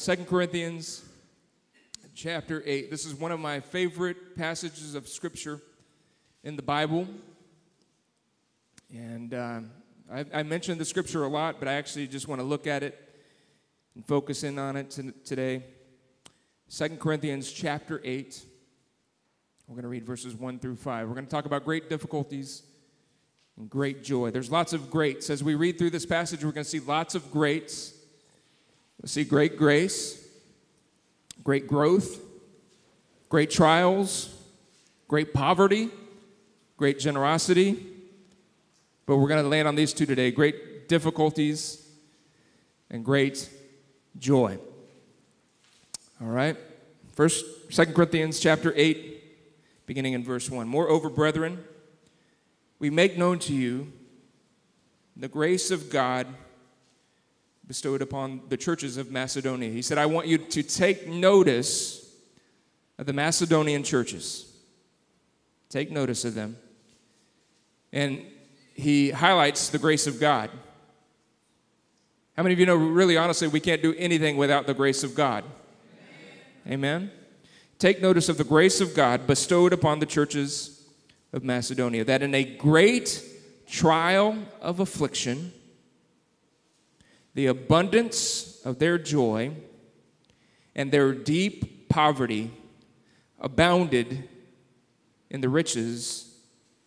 Second Corinthians chapter 8. This is one of my favorite passages of Scripture in the Bible. And uh, I, I mentioned the Scripture a lot, but I actually just want to look at it and focus in on it today. Second Corinthians chapter 8. We're going to read verses 1 through 5. We're going to talk about great difficulties and great joy. There's lots of greats. As we read through this passage, we're going to see lots of greats. See great grace, great growth, great trials, great poverty, great generosity. But we're going to land on these two today great difficulties and great joy. All right? First, Second Corinthians chapter 8, beginning in verse 1. Moreover, brethren, we make known to you the grace of God bestowed upon the churches of Macedonia. He said, I want you to take notice of the Macedonian churches. Take notice of them. And he highlights the grace of God. How many of you know, really honestly, we can't do anything without the grace of God? Amen. Amen? Take notice of the grace of God bestowed upon the churches of Macedonia, that in a great trial of affliction, the abundance of their joy and their deep poverty abounded in the riches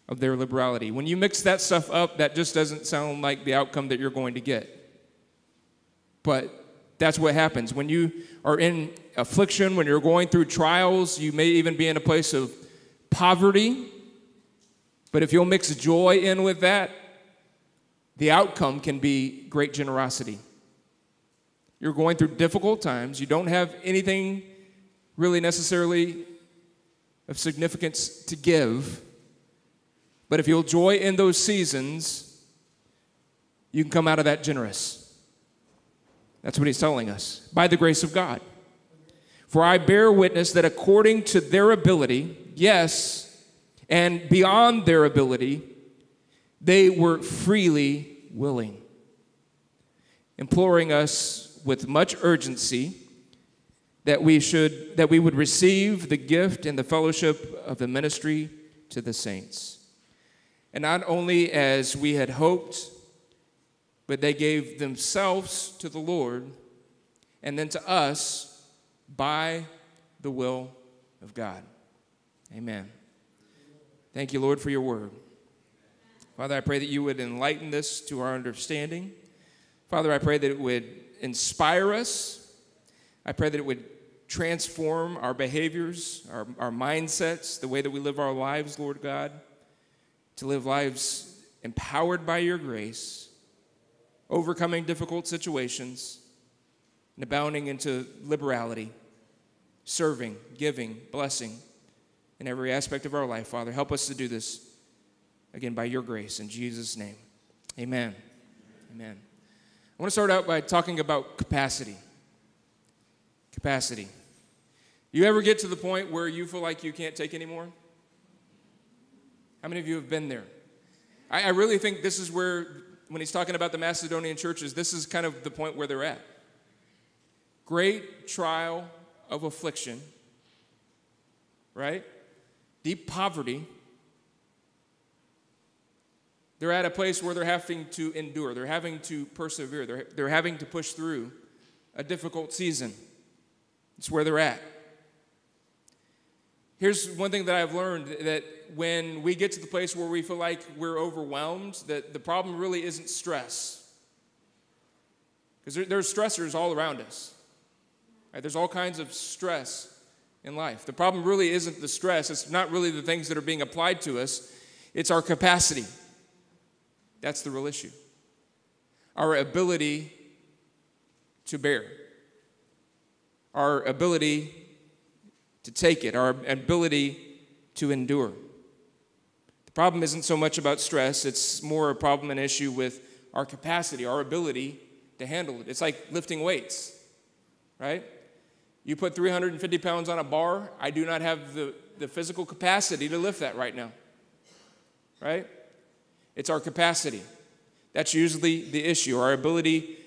of their liberality. When you mix that stuff up, that just doesn't sound like the outcome that you're going to get. But that's what happens. When you are in affliction, when you're going through trials, you may even be in a place of poverty. But if you'll mix joy in with that, the outcome can be great generosity. You're going through difficult times, you don't have anything really necessarily of significance to give. But if you'll joy in those seasons, you can come out of that generous. That's what he's telling us by the grace of God. For I bear witness that according to their ability, yes, and beyond their ability, they were freely willing, imploring us with much urgency that we should that we would receive the gift and the fellowship of the ministry to the saints. And not only as we had hoped, but they gave themselves to the Lord and then to us by the will of God. Amen. Thank you, Lord, for your word. Father, I pray that you would enlighten this to our understanding. Father, I pray that it would inspire us. I pray that it would transform our behaviors, our, our mindsets, the way that we live our lives, Lord God, to live lives empowered by your grace, overcoming difficult situations, and abounding into liberality, serving, giving, blessing in every aspect of our life, Father. Help us to do this again by your grace in Jesus' name. Amen. Amen. I want to start out by talking about capacity. Capacity. You ever get to the point where you feel like you can't take anymore? How many of you have been there? I, I really think this is where, when he's talking about the Macedonian churches, this is kind of the point where they're at. Great trial of affliction, right? Deep poverty, they're at a place where they're having to endure, they're having to persevere, they're, they're having to push through a difficult season. It's where they're at. Here's one thing that I've learned that when we get to the place where we feel like we're overwhelmed, that the problem really isn't stress. Because there, there's stressors all around us. Right? There's all kinds of stress in life. The problem really isn't the stress, it's not really the things that are being applied to us, it's our capacity. That's the real issue. Our ability to bear, our ability to take it, our ability to endure. The problem isn't so much about stress, it's more a problem, and issue with our capacity, our ability to handle it. It's like lifting weights, right? You put 350 pounds on a bar, I do not have the, the physical capacity to lift that right now, right? It's our capacity. That's usually the issue, our ability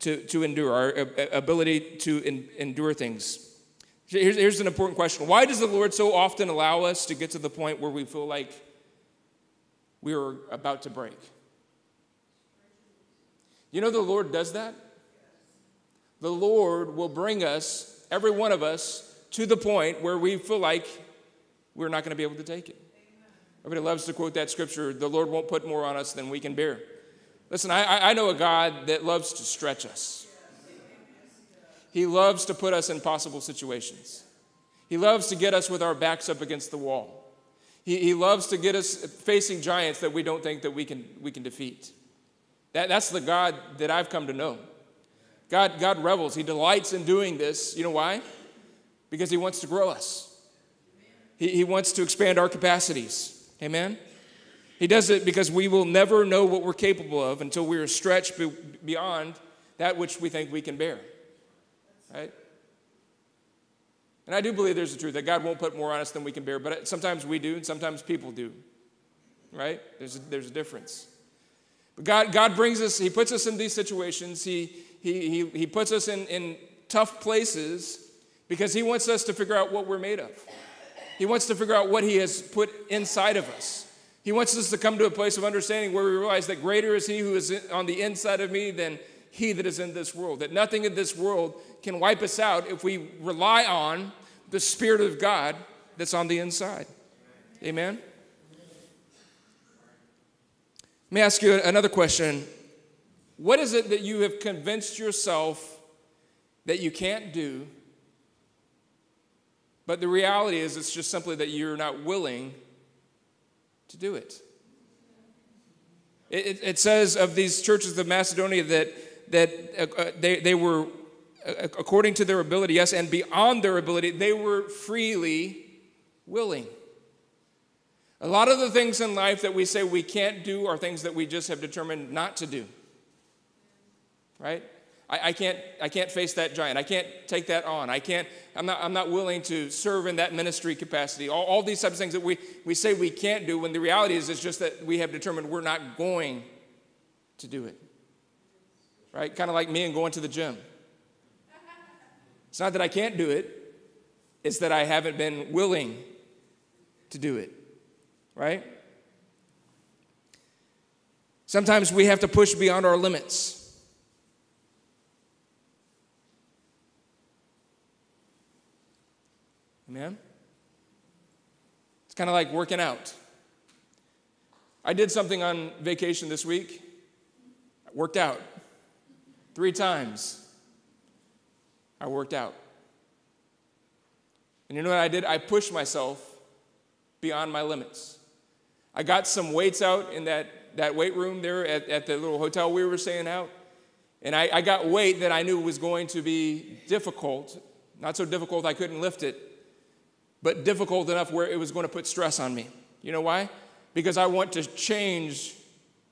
to, to endure, our uh, uh, ability to in, endure things. Here's, here's an important question Why does the Lord so often allow us to get to the point where we feel like we are about to break? You know, the Lord does that. The Lord will bring us, every one of us, to the point where we feel like we're not going to be able to take it. Everybody loves to quote that scripture the Lord won't put more on us than we can bear. Listen, I, I know a God that loves to stretch us. He loves to put us in possible situations. He loves to get us with our backs up against the wall. He, he loves to get us facing giants that we don't think that we can, we can defeat. That, that's the God that I've come to know. God, God revels. He delights in doing this. You know why? Because He wants to grow us. He, he wants to expand our capacities. Amen? He does it because we will never know what we're capable of until we are stretched beyond that which we think we can bear. Right? And I do believe there's a truth that God won't put more on us than we can bear, but sometimes we do, and sometimes people do. Right? There's a, there's a difference. But God, God brings us, He puts us in these situations, He, he, he, he puts us in, in tough places because He wants us to figure out what we're made of. He wants to figure out what He has put inside of us. He wants us to come to a place of understanding where we realize that greater is He who is on the inside of me than He that is in this world. That nothing in this world can wipe us out if we rely on the Spirit of God that's on the inside. Amen? Let me ask you another question. What is it that you have convinced yourself that you can't do? But the reality is, it's just simply that you're not willing to do it. It, it says of these churches of Macedonia that, that uh, uh, they, they were, uh, according to their ability, yes, and beyond their ability, they were freely willing. A lot of the things in life that we say we can't do are things that we just have determined not to do. Right? I, I, can't, I can't face that giant. I can't take that on. I can't, I'm not, I'm not willing to serve in that ministry capacity. All, all these types of things that we, we say we can't do when the reality is it's just that we have determined we're not going to do it. Right? Kind of like me and going to the gym. It's not that I can't do it, it's that I haven't been willing to do it. Right? Sometimes we have to push beyond our limits. Amen? It's kind of like working out. I did something on vacation this week. I worked out three times. I worked out. And you know what I did? I pushed myself beyond my limits. I got some weights out in that, that weight room there at, at the little hotel we were staying out. And I, I got weight that I knew was going to be difficult. Not so difficult I couldn't lift it but difficult enough where it was going to put stress on me. You know why? Because I want to change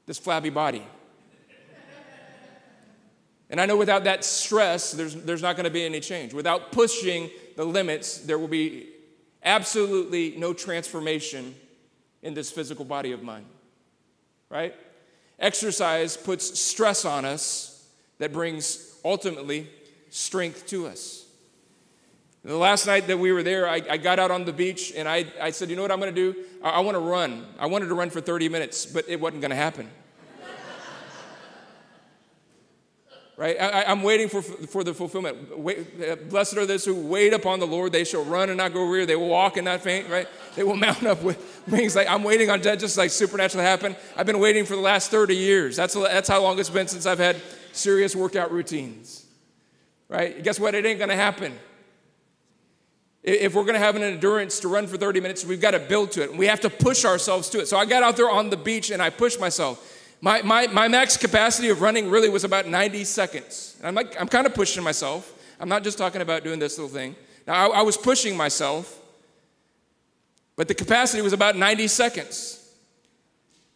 this flabby body. And I know without that stress, there's, there's not going to be any change. Without pushing the limits, there will be absolutely no transformation in this physical body of mine. Right? Exercise puts stress on us that brings ultimately strength to us. The last night that we were there, I, I, got out on the beach and I, I said, you know what I'm going to do? I, I want to run. I wanted to run for 30 minutes, but it wasn't going to happen. right? I, am waiting for, for the fulfillment. Wait, uh, blessed are those who wait upon the Lord. They shall run and not go weary. They will walk and not faint, right? They will mount up with wings. Like I'm waiting on that just like supernatural happen. I've been waiting for the last 30 years. That's, that's how long it's been since I've had serious workout routines, right? Guess what? It ain't going to happen. If we're going to have an endurance to run for 30 minutes, we've got to build to it. We have to push ourselves to it. So I got out there on the beach and I pushed myself. My, my, my max capacity of running really was about 90 seconds. And I'm, like, I'm kind of pushing myself. I'm not just talking about doing this little thing. Now, I, I was pushing myself, but the capacity was about 90 seconds.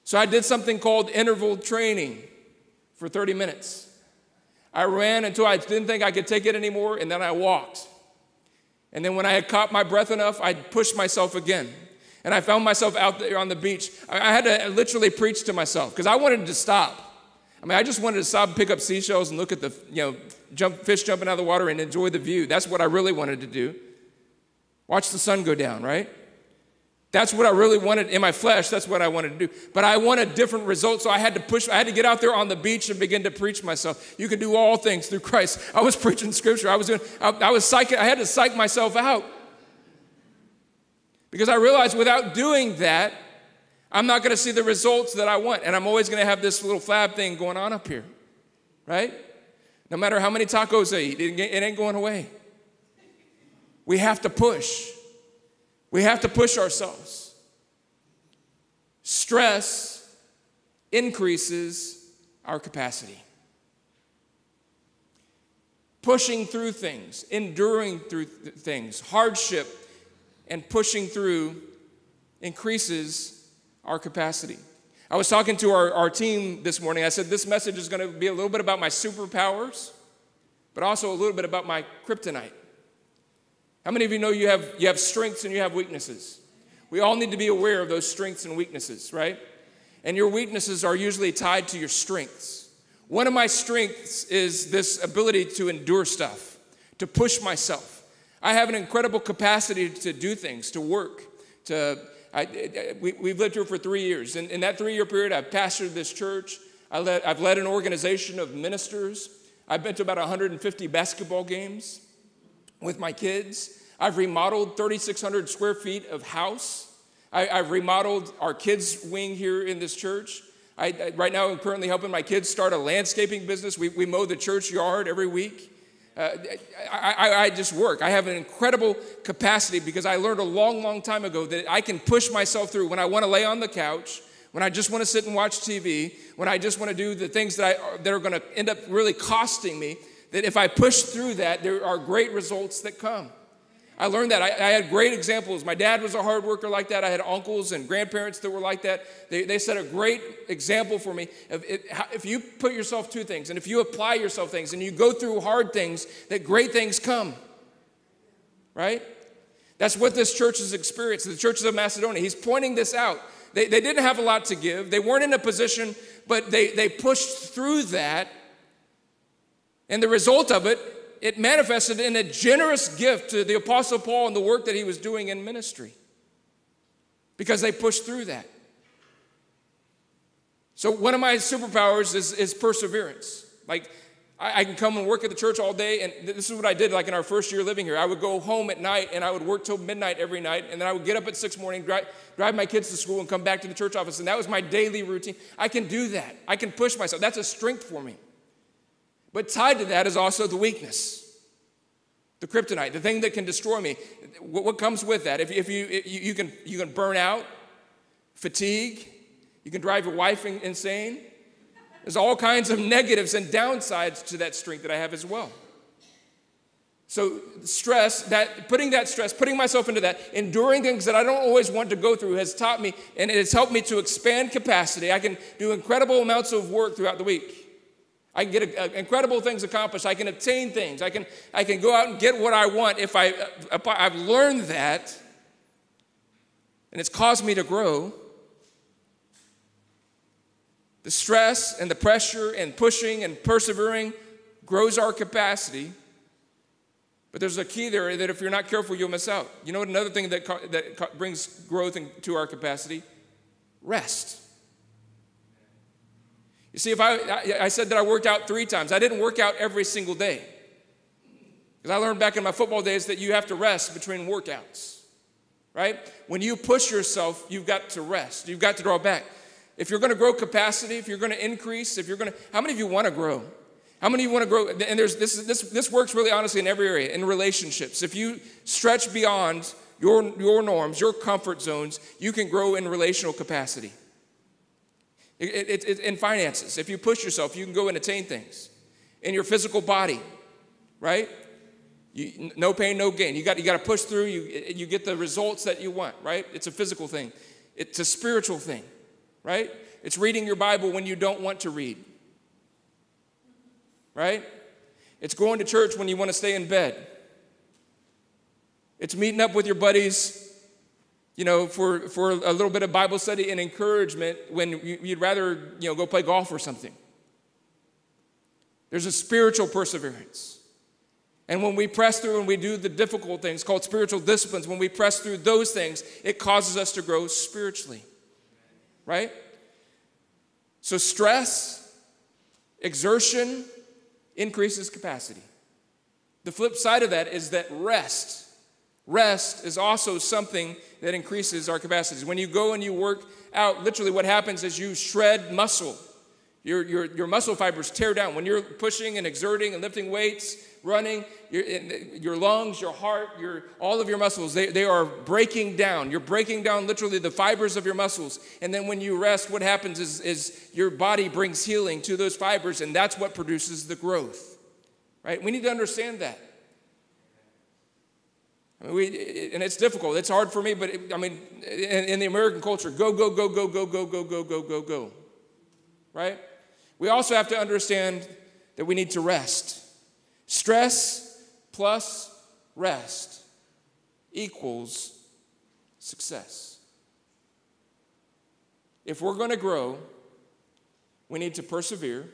So I did something called interval training for 30 minutes. I ran until I didn't think I could take it anymore, and then I walked. And then when I had caught my breath enough, I'd push myself again. And I found myself out there on the beach. I had to literally preach to myself because I wanted to stop. I mean, I just wanted to stop pick up seashells and look at the, you know, jump, fish jumping out of the water and enjoy the view. That's what I really wanted to do. Watch the sun go down, right? That's what I really wanted in my flesh. That's what I wanted to do. But I wanted different results, so I had to push. I had to get out there on the beach and begin to preach myself. You can do all things through Christ. I was preaching scripture. I was doing. I, I was psyching. I had to psych myself out because I realized without doing that, I'm not going to see the results that I want, and I'm always going to have this little flab thing going on up here, right? No matter how many tacos I eat, it ain't going away. We have to push. We have to push ourselves. Stress increases our capacity. Pushing through things, enduring through th- things, hardship, and pushing through increases our capacity. I was talking to our, our team this morning. I said, This message is going to be a little bit about my superpowers, but also a little bit about my kryptonite. How many of you know you have, you have strengths and you have weaknesses? We all need to be aware of those strengths and weaknesses, right? And your weaknesses are usually tied to your strengths. One of my strengths is this ability to endure stuff, to push myself. I have an incredible capacity to do things, to work, to. I, we, have lived here for three years. and in that three year period, I've pastored this church. I led, I've led an organization of ministers. I've been to about 150 basketball games with my kids. I've remodeled 3,600 square feet of house. I, have remodeled our kids' wing here in this church. I, I, right now, I'm currently helping my kids start a landscaping business. We, we mow the church yard every week. Uh, I, I, just work. I have an incredible capacity because I learned a long, long time ago that I can push myself through when I want to lay on the couch, when I just want to sit and watch TV, when I just want to do the things that, I, that are going to end up really costing me that if I push through that, there are great results that come. I learned that. I, I, had great examples. My dad was a hard worker like that. I had uncles and grandparents that were like that. They, they set a great example for me. If, if you put yourself to things and if you apply yourself things and you go through hard things, that great things come. Right? That's what this church has experienced, the churches of Macedonia. He's pointing this out. They, they didn't have a lot to give, they weren't in a position, but they, they pushed through that and the result of it, it manifested in a generous gift to the Apostle Paul and the work that he was doing in ministry because they pushed through that. So, one of my superpowers is, is perseverance. Like, I, I, can come and work at the church all day, and this is what I did like in our first year living here. I would go home at night and I would work till midnight every night, and then I would get up at six morning, drive, drive my kids to school, and come back to the church office, and that was my daily routine. I can do that. I can push myself. That's a strength for me. But tied to that is also the weakness, the kryptonite, the thing that can destroy me. What, comes with that? If, if you, if you, can, you can burn out, fatigue, you can drive your wife insane. There's all kinds of negatives and downsides to that strength that I have as well. So stress, that putting that stress, putting myself into that, enduring things that I don't always want to go through has taught me and it has helped me to expand capacity. I can do incredible amounts of work throughout the week. I can get incredible things accomplished. I can obtain things. I can, I can go out and get what I want if, I, uh, if I've learned that, and it's caused me to grow. The stress and the pressure and pushing and persevering grows our capacity. But there's a key there that if you're not careful, you'll miss out. You know what? Another thing that, that brings growth into our capacity? Rest. You see, if I, I said that I worked out three times, I didn't work out every single day. Because I learned back in my football days that you have to rest between workouts, right? When you push yourself, you've got to rest, you've got to draw back. If you're going to grow capacity, if you're going to increase, if you're going to, how many of you want to grow? How many of you want to grow? And there's this, this, this works really honestly in every area, in relationships. If you stretch beyond your, your norms, your comfort zones, you can grow in relational capacity. It, it, it, in finances, if you push yourself, you can go and attain things. In your physical body, right? You, no pain, no gain. You got, you got to push through, you, you get the results that you want, right? It's a physical thing, it's a spiritual thing, right? It's reading your Bible when you don't want to read, right? It's going to church when you want to stay in bed. It's meeting up with your buddies you know, for, for a little bit of Bible study and encouragement when you'd rather, you know, go play golf or something, There's a spiritual perseverance. And when we press through and we do the difficult things called spiritual disciplines, when we press through those things, it causes us to grow spiritually. Right? So, stress, exertion increases capacity. The flip side of that is that rest, rest is also something that increases our capacities. When you go and you work out, literally what happens is you shred muscle. Your, your, your muscle fibers tear down. When you're pushing and exerting and lifting weights, running, your, your lungs, your heart, your, all of your muscles, they, they are breaking down. You're breaking down literally the fibers of your muscles. And then when you rest, what happens is, is your body brings healing to those fibers, and that's what produces the growth. Right? We need to understand that. I mean, we, and it's difficult. It's hard for me, but it, I mean, in, in the American culture, go, go, go, go, go, go, go, go, go, go, go. Right? We also have to understand that we need to rest. Stress plus rest equals success. If we're going to grow, we need to persevere,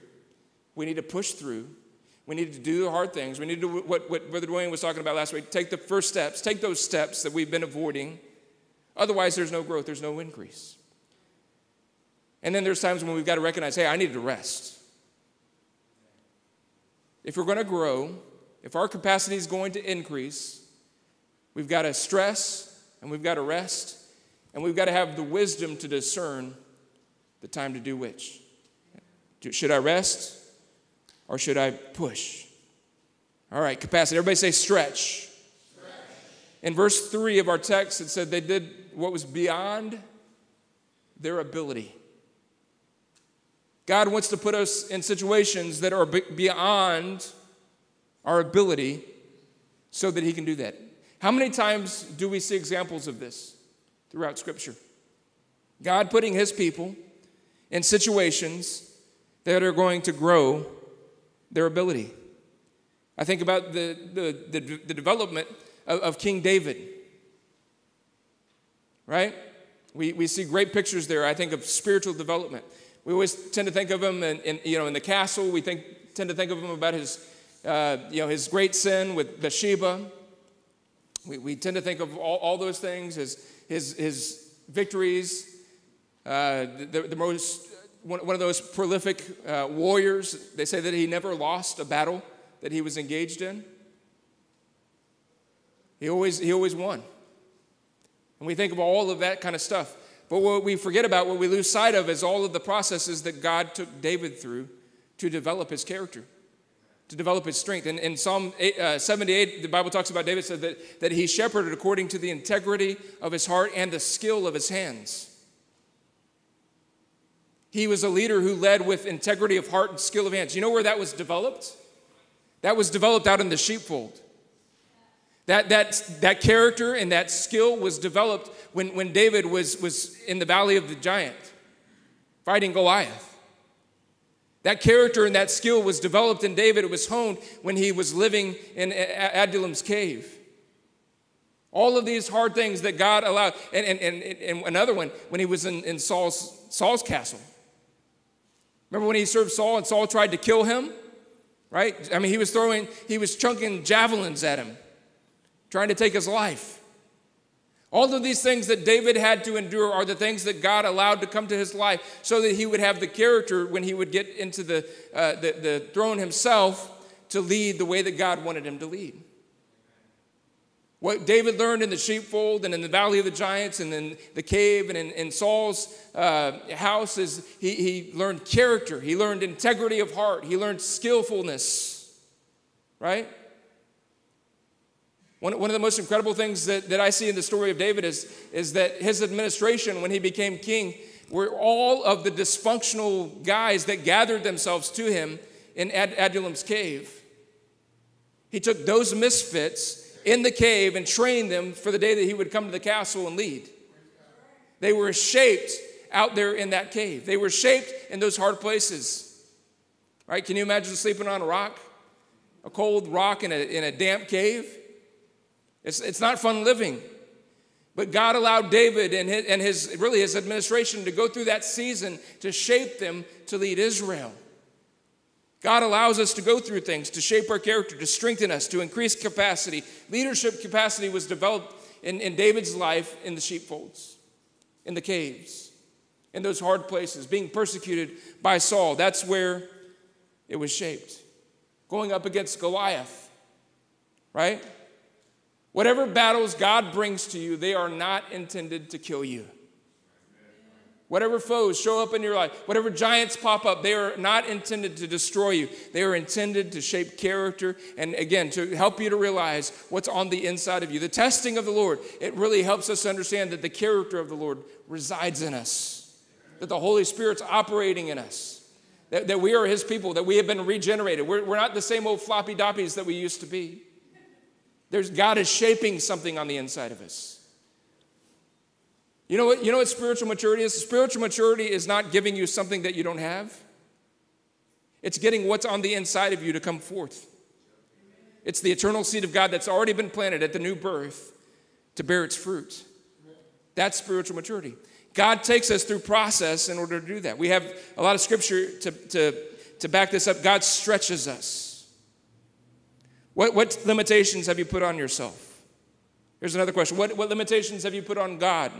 we need to push through, we need to do the hard things. We need to do what, what Brother Dwayne was talking about last week take the first steps, take those steps that we've been avoiding. Otherwise, there's no growth, there's no increase. And then there's times when we've got to recognize hey, I need to rest. If we're going to grow, if our capacity is going to increase, we've got to stress and we've got to rest and we've got to have the wisdom to discern the time to do which. Should I rest or should I push? All right, capacity. Everybody say stretch. stretch. In verse 3 of our text, it said they did what was beyond their ability. God wants to put us in situations that are beyond our ability so that He can do that. How many times do we see examples of this throughout Scripture? God putting His people in situations that are going to grow their ability. I think about the, the, the, the development of, of, King David, right? We, we see great pictures there, I think, of spiritual development. We always tend to think of him in, in you know, in the castle. We think, tend to think of him about his, uh, you know, his great sin with Bathsheba. We, we tend to think of all, all those things, his, his, his victories, uh, the, the most, one, one of those prolific uh, warriors. They say that he never lost a battle that he was engaged in. He always, he always won. And we think of all of that kind of stuff. But what we forget about, what we lose sight of, is all of the processes that God took David through to develop his character, to develop his strength. And in Psalm 8, uh, 78, the Bible talks about David said that, that he shepherded according to the integrity of his heart and the skill of his hands. He was a leader who led with integrity of heart and skill of hands. You know where that was developed? That was developed out in the sheepfold. That, that, that character and that skill was developed when, when David was, was in the valley of the giant fighting Goliath. That character and that skill was developed in David. It was honed when he was living in Adullam's cave. All of these hard things that God allowed. And, and, and, and another one, when he was in, in Saul's, Saul's castle. Remember when he served Saul and Saul tried to kill him? Right? I mean, he was throwing, he was chunking javelins at him trying to take his life. All of these things that David had to endure are the things that God allowed to come to his life so that he would have the character when he would get into the, uh, the, the throne himself to lead the way that God wanted him to lead. What David learned in the sheepfold and in the valley of the giants and in the cave and in, in Saul's uh, house is he, he learned character, he learned integrity of heart, he learned skillfulness, right? One, one of the most incredible things that, that I see in the story of David is, is that his administration, when he became king, were all of the dysfunctional guys that gathered themselves to him in Ad- Adullam's cave. He took those misfits in the cave and trained them for the day that he would come to the castle and lead. They were shaped out there in that cave. They were shaped in those hard places. Right? Can you imagine sleeping on a rock? A cold rock in a, in a damp cave? It's, it's not fun living. But God allowed David and his, and his really his administration to go through that season to shape them to lead Israel. God allows us to go through things to shape our character, to strengthen us, to increase capacity. Leadership capacity was developed in, in David's life in the sheepfolds, in the caves, in those hard places, being persecuted by Saul. That's where it was shaped. Going up against Goliath, right? Whatever battles God brings to you, they are not intended to kill you. Whatever foes show up in your life, whatever giants pop up, they are not intended to destroy you. They are intended to shape character and, again, to help you to realize what's on the inside of you. The testing of the Lord, it really helps us understand that the character of the Lord resides in us, that the Holy Spirit's operating in us, that, that we are His people, that we have been regenerated. We're, we're not the same old floppy doppies that we used to be. There's, God is shaping something on the inside of us. You know what, you know what spiritual maturity is? Spiritual maturity is not giving you something that you don't have. It's getting what's on the inside of you to come forth. It's the eternal seed of God that's already been planted at the new birth to bear its fruit. That's spiritual maturity. God takes us through process in order to do that. We have a lot of scripture to, to, to back this up. God stretches us. What, what limitations have you put on yourself? Here's another question. What, what limitations have you put on God?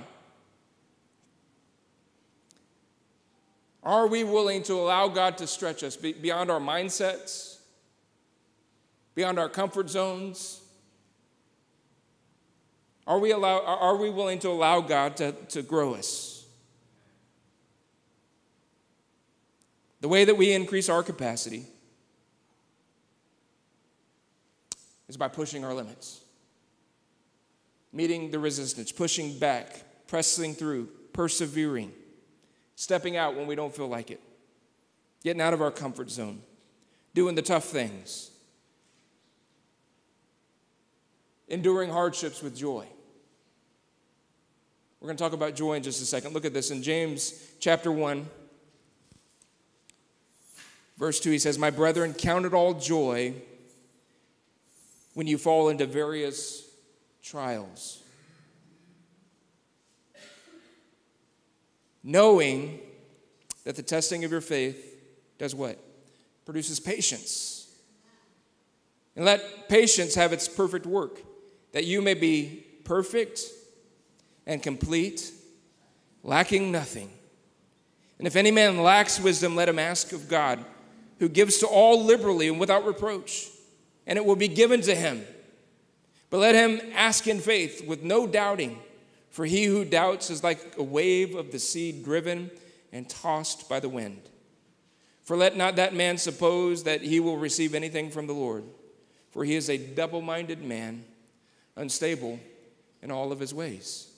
Are we willing to allow God to stretch us beyond our mindsets, beyond our comfort zones? Are we, allow, are we willing to allow God to, to grow us? The way that we increase our capacity is by pushing our limits, meeting the resistance, pushing back, pressing through, persevering stepping out when we don't feel like it, getting out of our comfort zone, doing the tough things, enduring hardships with joy. We're going to talk about joy in just a second. Look at this in James chapter 1, verse 2. He says, My brethren, count it all joy when you fall into various trials knowing that the testing of your faith does what? Produces patience. And let patience have its perfect work, that you may be perfect and complete, lacking nothing. And if any man lacks wisdom, let him ask of God, who gives to all liberally and without reproach, and it will be given to him. But let him ask in faith with no doubting. For he who doubts is like a wave of the sea driven and tossed by the wind. For let not that man suppose that he will receive anything from the Lord, for he is a double minded man, unstable in all of his ways.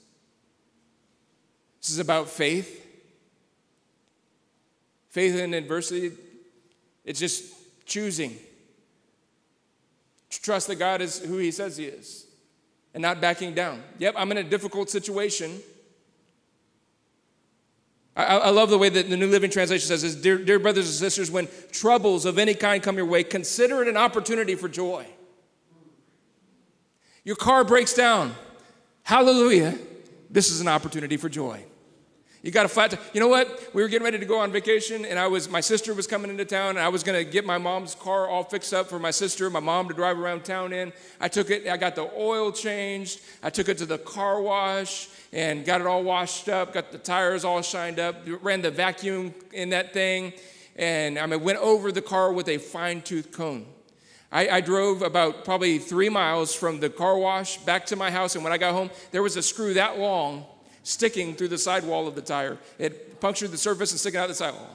This is about faith. Faith in adversity, it's just choosing to trust that God is who he says he is and not backing down. Yep, I'm in a difficult situation. I, I love the way that the New Living Translation says this dear, dear brothers and sisters, when troubles of any kind come your way, consider it an opportunity for joy. Your car breaks down. Hallelujah. This is an opportunity for joy. You got a flat. T- you know what? We were getting ready to go on vacation, and I was. My sister was coming into town, and I was to get my mom's car all fixed up for my sister, my mom to drive around town in. I took it. I got the oil changed. I took it to the car wash and got it all washed up. Got the tires all shined up. Ran the vacuum in that thing, and I mean, went over the car with a fine tooth comb. I, I, drove about probably three miles from the car wash back to my house, and when I got home, there was a screw that long sticking through the sidewall of the tire. It punctured the surface and sticking out the sidewall.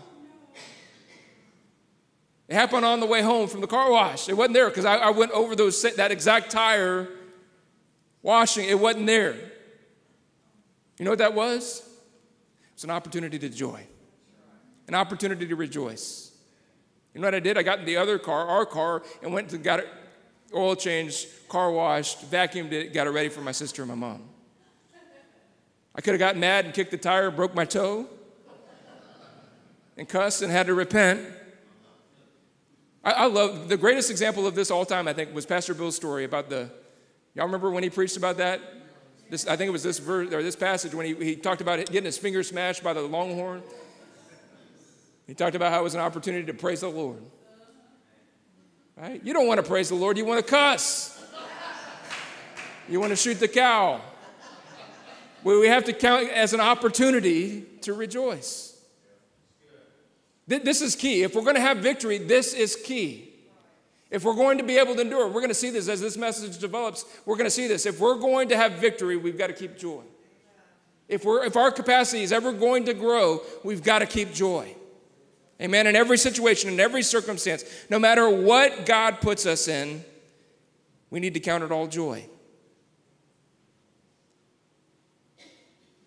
It happened on the way home from the car wash. It wasn't there because I, I, went over those that exact tire washing. It wasn't there. You know what that was? It's an opportunity to joy, an opportunity to rejoice. You know what I did? I got in the other car, our car, and went and got it oil changed, car washed, vacuumed it, got it ready for my sister and my mom. I could have gotten mad and kicked the tire, broke my toe, and cussed and had to repent. I, I love the greatest example of this all time, I think, was Pastor Bill's story about the. Y'all remember when he preached about that? This, I think it was this verse or this passage when he, he talked about getting his finger smashed by the longhorn. He talked about how it was an opportunity to praise the Lord. Right? You don't want to praise the Lord, you want to cuss. You want to shoot the cow. We have to count as an opportunity to rejoice. This is key. If we're going to have victory, this is key. If we're going to be able to endure, we're going to see this as this message develops. We're going to see this. If we're going to have victory, we've got to keep joy. If, we're, if our capacity is ever going to grow, we've got to keep joy. Amen. In every situation, in every circumstance, no matter what God puts us in, we need to count it all joy.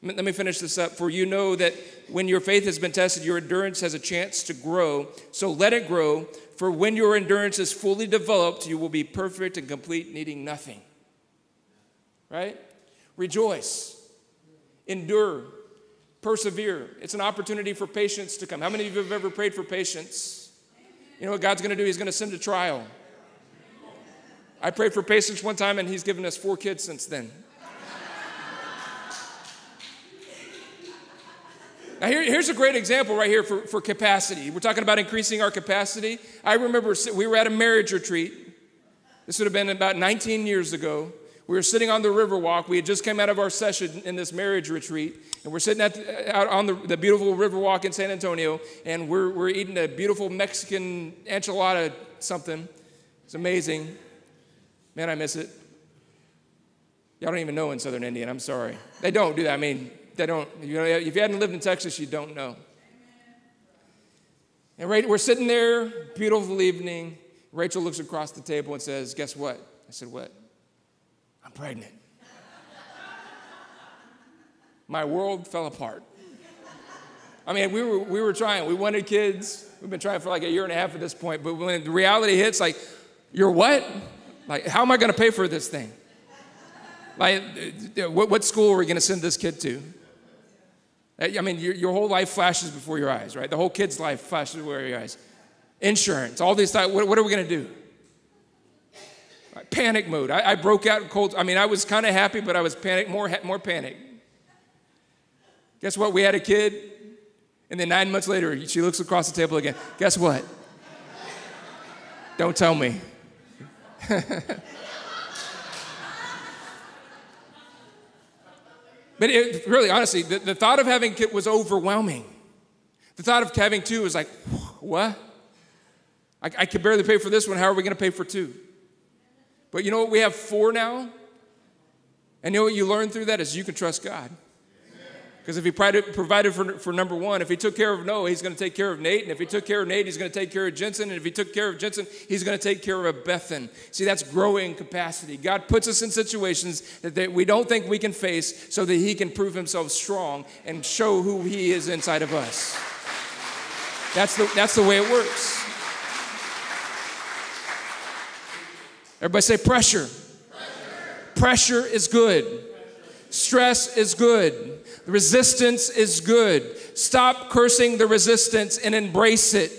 Let me finish this up. For you know that when your faith has been tested, your endurance has a chance to grow. So let it grow. For when your endurance is fully developed, you will be perfect and complete, needing nothing. Right? Rejoice, endure, persevere. It's an opportunity for patience to come. How many of you have ever prayed for patience? You know what God's going to do? He's going to send a trial. I prayed for patience one time, and He's given us four kids since then. Now, here, here's a great example right here for, for capacity. We're talking about increasing our capacity. I remember we were at a marriage retreat. This would have been about 19 years ago. We were sitting on the Riverwalk. We had just come out of our session in this marriage retreat, and we're sitting the, uh, out on the, the beautiful Riverwalk in San Antonio, and we're, we're eating a beautiful Mexican enchilada something. It's amazing. Man, I miss it. Y'all don't even know in Southern Indiana. I'm sorry. They don't do that. I mean, they don't, you know, if you hadn't lived in Texas, you don't know. And right, we're sitting there, beautiful evening. Rachel looks across the table and says, Guess what? I said, What? I'm pregnant. My world fell apart. I mean, we were, we were trying. We wanted kids. We've been trying for like a year and a half at this point. But when the reality hits, like, you're what? Like, how am I going to pay for this thing? Like, what, what school are we going to send this kid to? Uh, I mean, your, your whole life flashes before your eyes, right? The whole kid's life flashes before your eyes. Insurance, all these things. What, what are we going to do? Right, panic mode. I, I, broke out in cold. I mean, I was kind of happy, but I was panic, more, more panic. Guess what? We had a kid, and then nine months later, she looks across the table again. Guess what? Don't tell me. But it, really, honestly, the, the thought of having kids was overwhelming. The thought of having two was like, what? I, I could barely pay for this one. How are we going to pay for two? But you know what? We have four now. And you know what you learn through that is you can trust God. Because if he provided for, for number one, if he took care of Noah, he's going to take care of Nate. And if he took care of Nate, he's going to take care of Jensen. And if he took care of Jensen, he's going to take care of Bethan. See, that's growing capacity. God puts us in situations that, we don't think we can face so that he can prove himself strong and show who he is inside of us. That's the, that's the way it works. Everybody say pressure. Pressure, pressure is good. Stress is good. Resistance is good. Stop cursing the resistance and embrace it.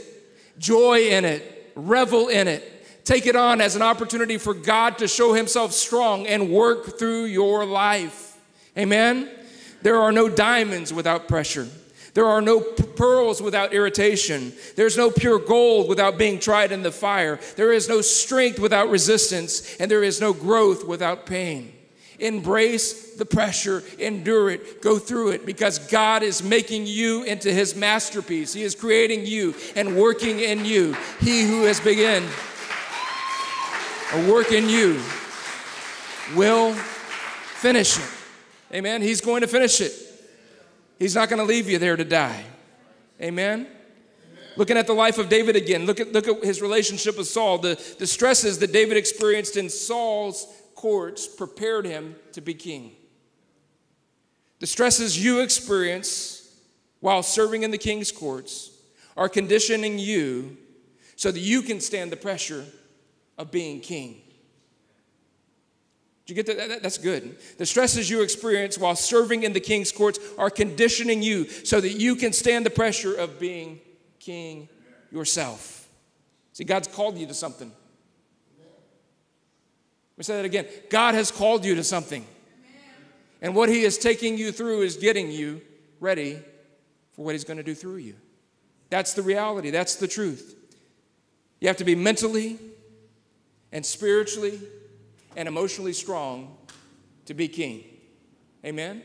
Joy in it. Revel in it. Take it on as an opportunity for God to show Himself strong and work through your life. Amen? There are no diamonds without pressure. There are no pearls without irritation. There's no pure gold without being tried in the fire. There is no strength without resistance, and there is no growth without pain. Embrace the pressure, endure it, go through it because God is making you into his masterpiece. He is creating you and working in you. He who has begun a work in you will finish it. Amen. He's going to finish it. He's not going to leave you there to die. Amen. Looking at the life of David again, look at, look at his relationship with Saul, the, the stresses that David experienced in Saul's courts prepared him to be king. The stresses you experience while serving in the king's courts are conditioning you so that you can stand the pressure of being king. Did you get that? That's good. The stresses you experience while serving in the king's courts are conditioning you so that you can stand the pressure of being king yourself. See, God's called you to something. Let me say that again. God has called you to something. And what He is taking you through is getting you ready for what He's going to do through you. That's the reality. That's the truth. You have to be mentally, and spiritually and emotionally strong to be king. Amen?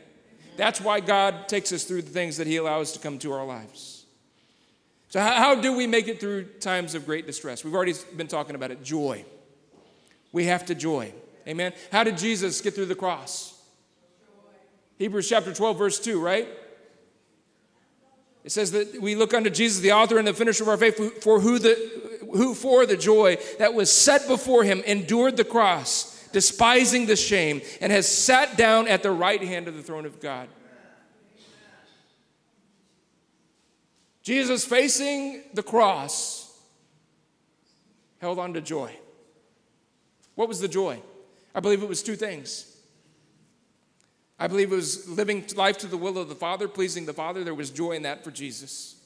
That's why God takes us through the things that He allows to come to our lives. So, how, do we make it through times of great distress? We've already been talking about it joy. We have to joy. Amen? How did Jesus get through the cross? Hebrews chapter 12, verse 2, right? It says that we look unto Jesus, the author and the finisher of our faith, for who, the, who for the joy that was set before him endured the cross, despising the shame, and has sat down at the right hand of the throne of God. Jesus, facing the cross, held on to joy. What was the joy? I believe it was two things. I believe it was living life to the will of the Father, pleasing the Father. There was joy in that for Jesus.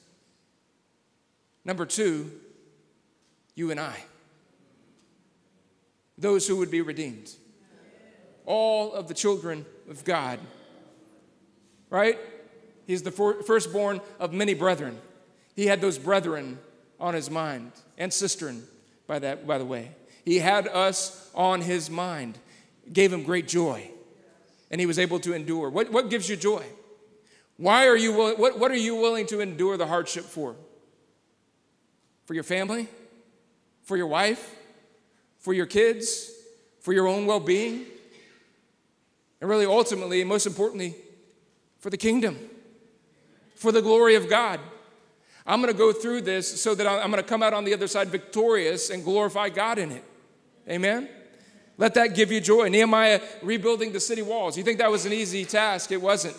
Number two, you and I, those who would be redeemed, all of the children of God, right? He's the firstborn of many brethren. He had those brethren on his mind and cistern, by that, by the way. He had us on his mind, gave him great joy and he was able to endure. What, what gives you joy? Why are you willing, what, what are you willing to endure the hardship for? For your family? For your wife? For your kids? For your own well being? And really, ultimately, and most importantly, for the kingdom, for the glory of God. I'm going to go through this so that I'm going to come out on the other side victorious and glorify God in it. Amen? Let that give you joy. Nehemiah rebuilding the city walls. You think that was an easy task? It wasn't.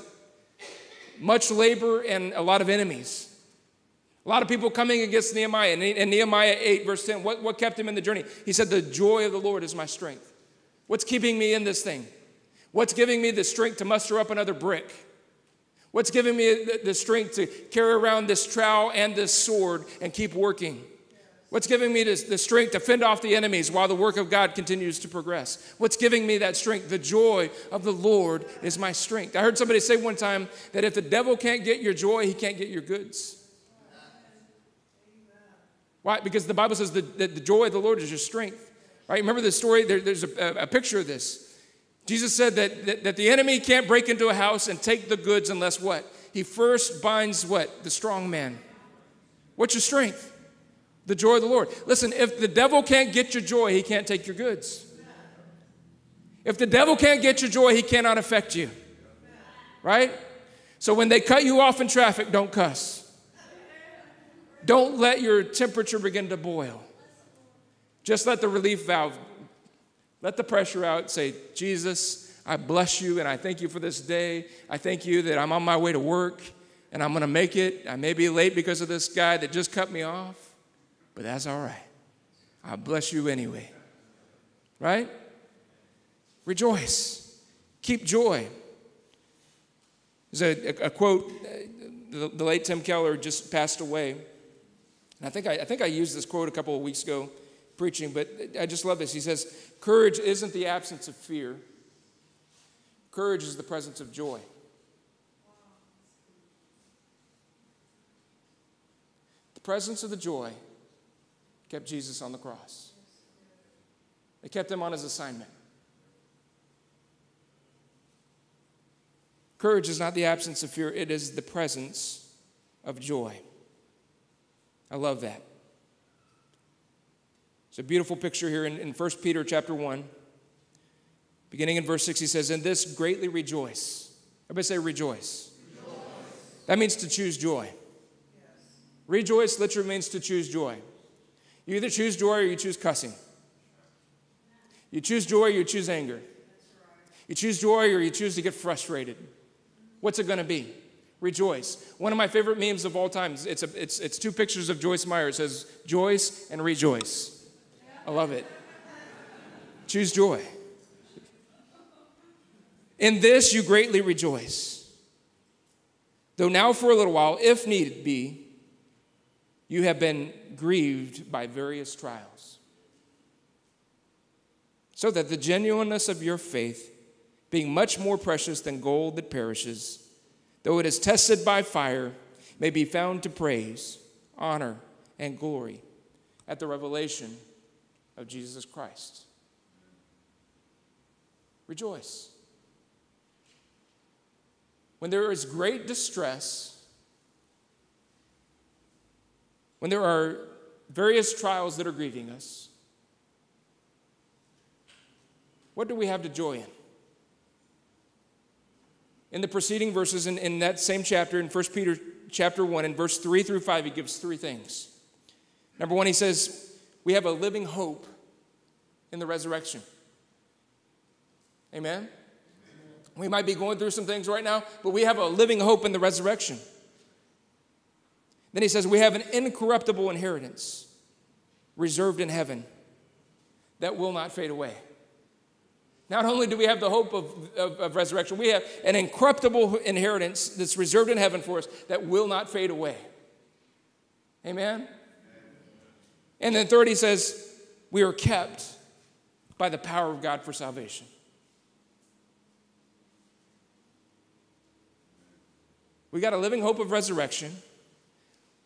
Much labor and a lot of enemies. A lot of people coming against Nehemiah. And Nehemiah 8, verse 10, what, what kept him in the journey? He said, The joy of the Lord is my strength. What's keeping me in this thing? What's giving me the strength to muster up another brick? What's giving me the, the strength to carry around this trowel and this sword and keep working? What's giving me the strength to fend off the enemies while the work of God continues to progress? What's giving me that strength? The joy of the Lord is my strength. I heard somebody say one time that if the devil can't get your joy, he can't get your goods. Why? Because the Bible says that the, joy of the Lord is your strength. Right? Remember the story? There, there's a, a, picture of this. Jesus said that, that, that the enemy can't break into a house and take the goods unless what? He first binds what? The strong man. What's your strength? The joy of the Lord. Listen, if the devil can't get your joy, he can't take your goods. If the devil can't get your joy, he cannot affect you. Right? So when they cut you off in traffic, don't cuss. Don't let your temperature begin to boil. Just let the relief valve, let the pressure out. Say, Jesus, I bless you and I thank you for this day. I thank you that I'm on my way to work and I'm going to make it. I may be late because of this guy that just cut me off but that's all right. I bless you anyway. Right? Rejoice. Keep joy. There's a, a, a quote, uh, the, the, late Tim Keller just passed away. And I think I, I think I used this quote a couple of weeks ago preaching, but I just love this. He says, Courage isn't the absence of fear, courage is the presence of joy. The presence of the joy kept Jesus on the cross. They kept him on his assignment. Courage is not the absence of fear, it is the presence of joy. I love that. It's a beautiful picture here in, in 1 Peter chapter 1. Beginning in verse 6, he says, In this greatly rejoice. Everybody say rejoice. rejoice. That means to choose joy. Yes. Rejoice literally means to choose joy. You either choose joy or you choose cussing. You choose joy or you choose anger. You choose joy or you choose to get frustrated. What's it going to be? Rejoice. One of my favorite memes of all time, it's, a, it's, it's two pictures of Joyce Meyer. It says, Joyce and rejoice. I love it. Choose joy. In this you greatly rejoice. Though now for a little while, if need be, you have been grieved by various trials. So that the genuineness of your faith, being much more precious than gold that perishes, though it is tested by fire, may be found to praise, honor, and glory at the revelation of Jesus Christ. Rejoice. When there is great distress, when there are various trials that are grieving us, what do we have to joy in? In the preceding verses, in, in that same chapter, in 1 Peter chapter 1, in verse 3 through 5, he gives three things. Number one, he says, We have a living hope in the resurrection. Amen? We might be going through some things right now, but we have a living hope in the resurrection. Then he says, We have an incorruptible inheritance reserved in heaven that will not fade away. Not only do we have the hope of, of, of, resurrection, we have an incorruptible inheritance that's reserved in heaven for us that will not fade away. Amen? And then, third, he says, we are kept by the power of God for salvation. We got a living hope of resurrection.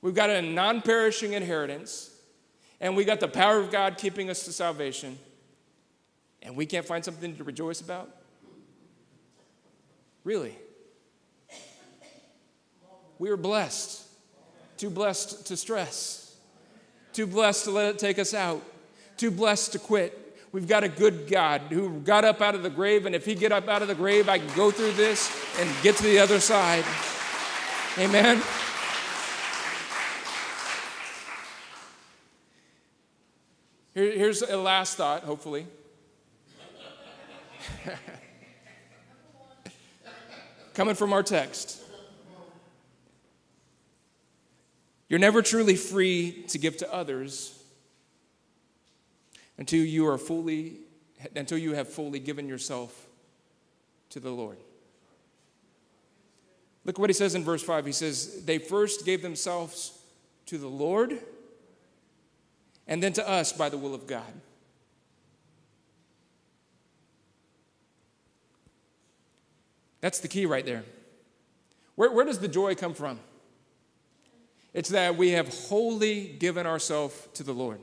We've got a non perishing inheritance. And we got the power of God keeping us to salvation. And we can't find something to rejoice about? Really? We are blessed. Too blessed to stress. Too blessed to let it take us out. Too blessed to quit. We've got a good God who got up out of the grave, and if He get up out of the grave, I can go through this and get to the other side. Amen. Here, here's a last thought, hopefully. Coming from our text. You're never truly free to give to others until you are fully until you have fully given yourself to the Lord. Look what he says in verse 5. He says, They first gave themselves to the Lord and then to us by the will of God. That's the key right there. Where, where does the joy come from? It's that we have wholly given ourselves to the Lord.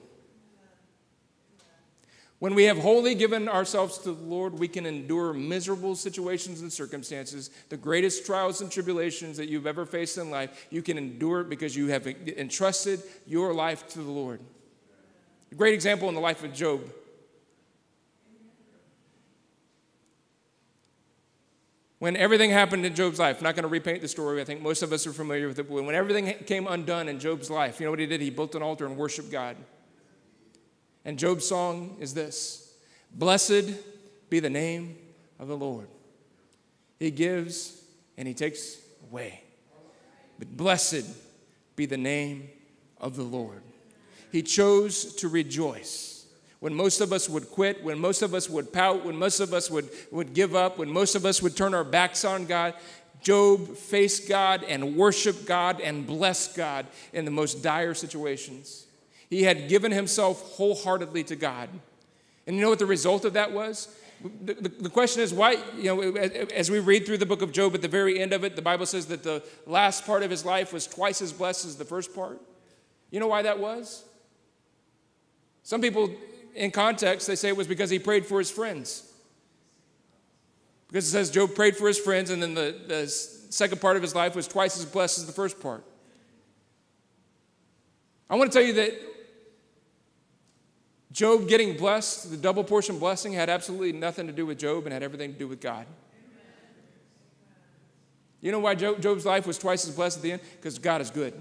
When we have wholly given ourselves to the Lord, we can endure miserable situations and circumstances, the greatest trials and tribulations that you've ever faced in life. You can endure it because you have entrusted your life to the Lord. A great example in the life of Job. When everything happened in Job's life, I'm not going to repaint the story, I think most of us are familiar with it, but when everything came undone in Job's life, you know what he did? He built an altar and worshiped God. And Job's song is this Blessed be the name of the Lord. He gives and he takes away. But blessed be the name of the Lord. He chose to rejoice. When most of us would quit, when most of us would pout, when most of us would, would give up, when most of us would turn our backs on God, Job faced God and worshiped God and blessed God in the most dire situations. He had given himself wholeheartedly to God. And you know what the result of that was? The, the, the, question is why, you know, as we read through the book of Job, at the very end of it, the Bible says that the last part of his life was twice as blessed as the first part. You know why that was? Some people, in context, they say it was because he prayed for his friends. Because it says Job prayed for his friends, and then the, the second part of his life was twice as blessed as the first part. I want to tell you that Job getting blessed, the double portion blessing, had absolutely nothing to do with Job and had everything to do with God. You know why Job's life was twice as blessed at the end? Because God is good.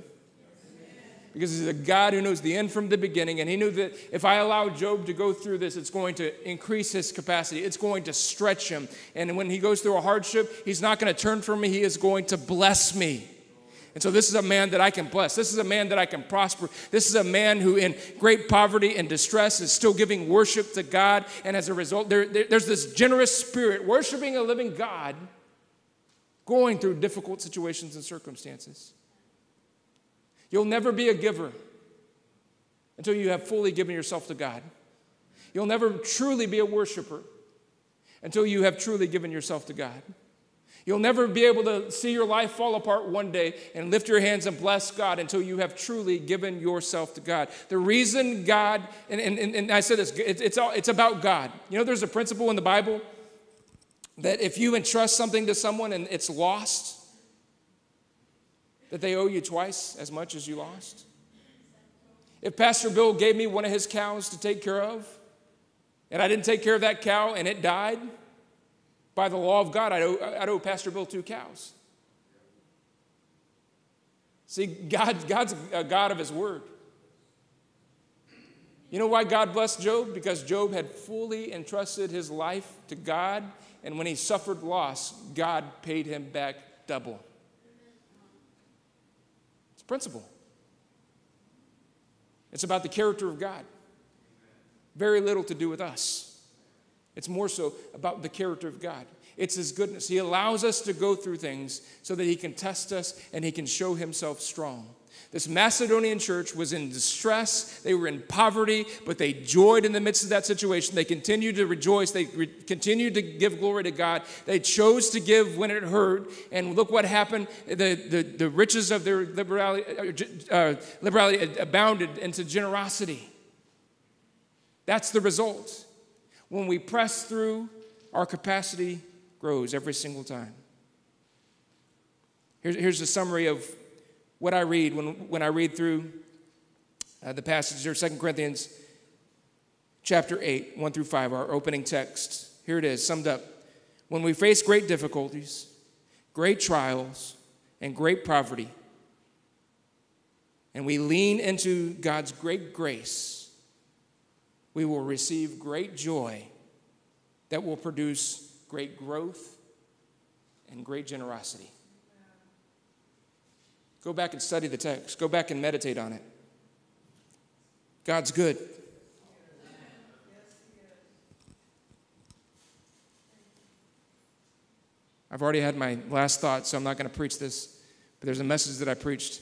Because he's a God who knows the end from the beginning, and he knew that if I allow Job to go through this, it's going to increase his capacity. It's going to stretch him. And when he goes through a hardship, he's not going to turn from me, he is going to bless me. And so, this is a man that I can bless. This is a man that I can prosper. This is a man who, in great poverty and distress, is still giving worship to God. And as a result, there, there, there's this generous spirit worshiping a living God going through difficult situations and circumstances. You'll never be a giver until you have fully given yourself to God. You'll never truly be a worshiper until you have truly given yourself to God. You'll never be able to see your life fall apart one day and lift your hands and bless God until you have truly given yourself to God. The reason God, and, and, and I said this, it's, it's, all, it's about God. You know, there's a principle in the Bible that if you entrust something to someone and it's lost, that they owe you twice as much as you lost. If Pastor Bill gave me one of his cows to take care of, and I didn't take care of that cow and it died, by the law of God, I'd owe, I'd owe Pastor Bill two cows. See, God, God's a God of His word. You know why God blessed Job? Because Job had fully entrusted his life to God, and when he suffered loss, God paid him back double. Principle. It's about the character of God. Very little to do with us. It's more so about the character of God. It's His goodness. He allows us to go through things so that He can test us and He can show Himself strong. This Macedonian church was in distress. They were in poverty, but they joyed in the midst of that situation. They continued to rejoice. They re- continued to give glory to God. They chose to give when it hurt. And look what happened. The, the, the riches of their liberality, uh, uh liberality abounded into generosity. That's the result. When we press through, our capacity grows every single time. Here's, here's a summary of what I read when, when I read through uh, the passage here, 2 Corinthians chapter 8, 1 through 5, our opening text. Here it is, summed up. When we face great difficulties, great trials, and great poverty, and we lean into God's great grace, we will receive great joy that will produce great growth and great generosity. Go back and study the text, go back and meditate on it. God's good. I've already had my last thought, so I'm not going to preach this, but there's a message that I preached.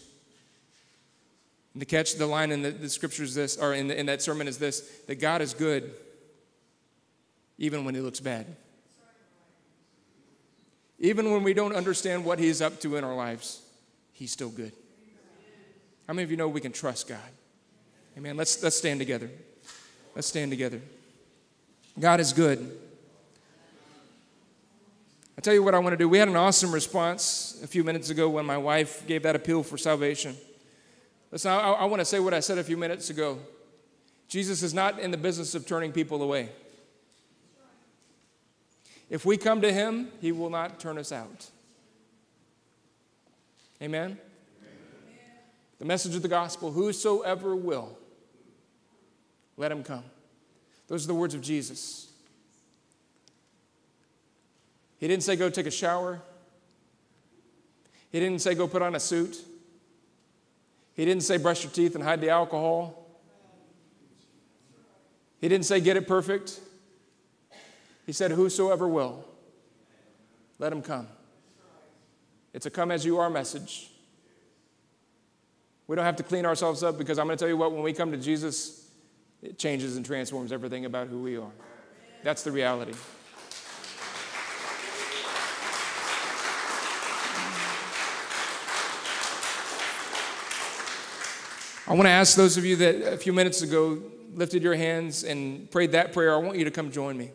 And to catch the line in the, the scripture is this, or in, the, in that sermon is this that God is good even when he looks bad. Even when we don't understand what he's up to in our lives, he's still good. How many of you know we can trust God? Amen. Let's, let's stand together. Let's stand together. God is good. I tell you what I want to do. We had an awesome response a few minutes ago when my wife gave that appeal for salvation. Listen, I, I want to say what I said a few minutes ago. Jesus is not in the business of turning people away. If we come to him, he will not turn us out. Amen? Amen? The message of the gospel whosoever will, let him come. Those are the words of Jesus. He didn't say go take a shower. He didn't say go put on a suit. He didn't say brush your teeth and hide the alcohol. He didn't say get it perfect. He said, Whosoever will, let him come. It's a come as you are message. We don't have to clean ourselves up because I'm going to tell you what, when we come to Jesus, it changes and transforms everything about who we are. That's the reality. I want to ask those of you that a few minutes ago lifted your hands and prayed that prayer, I want you to come join me.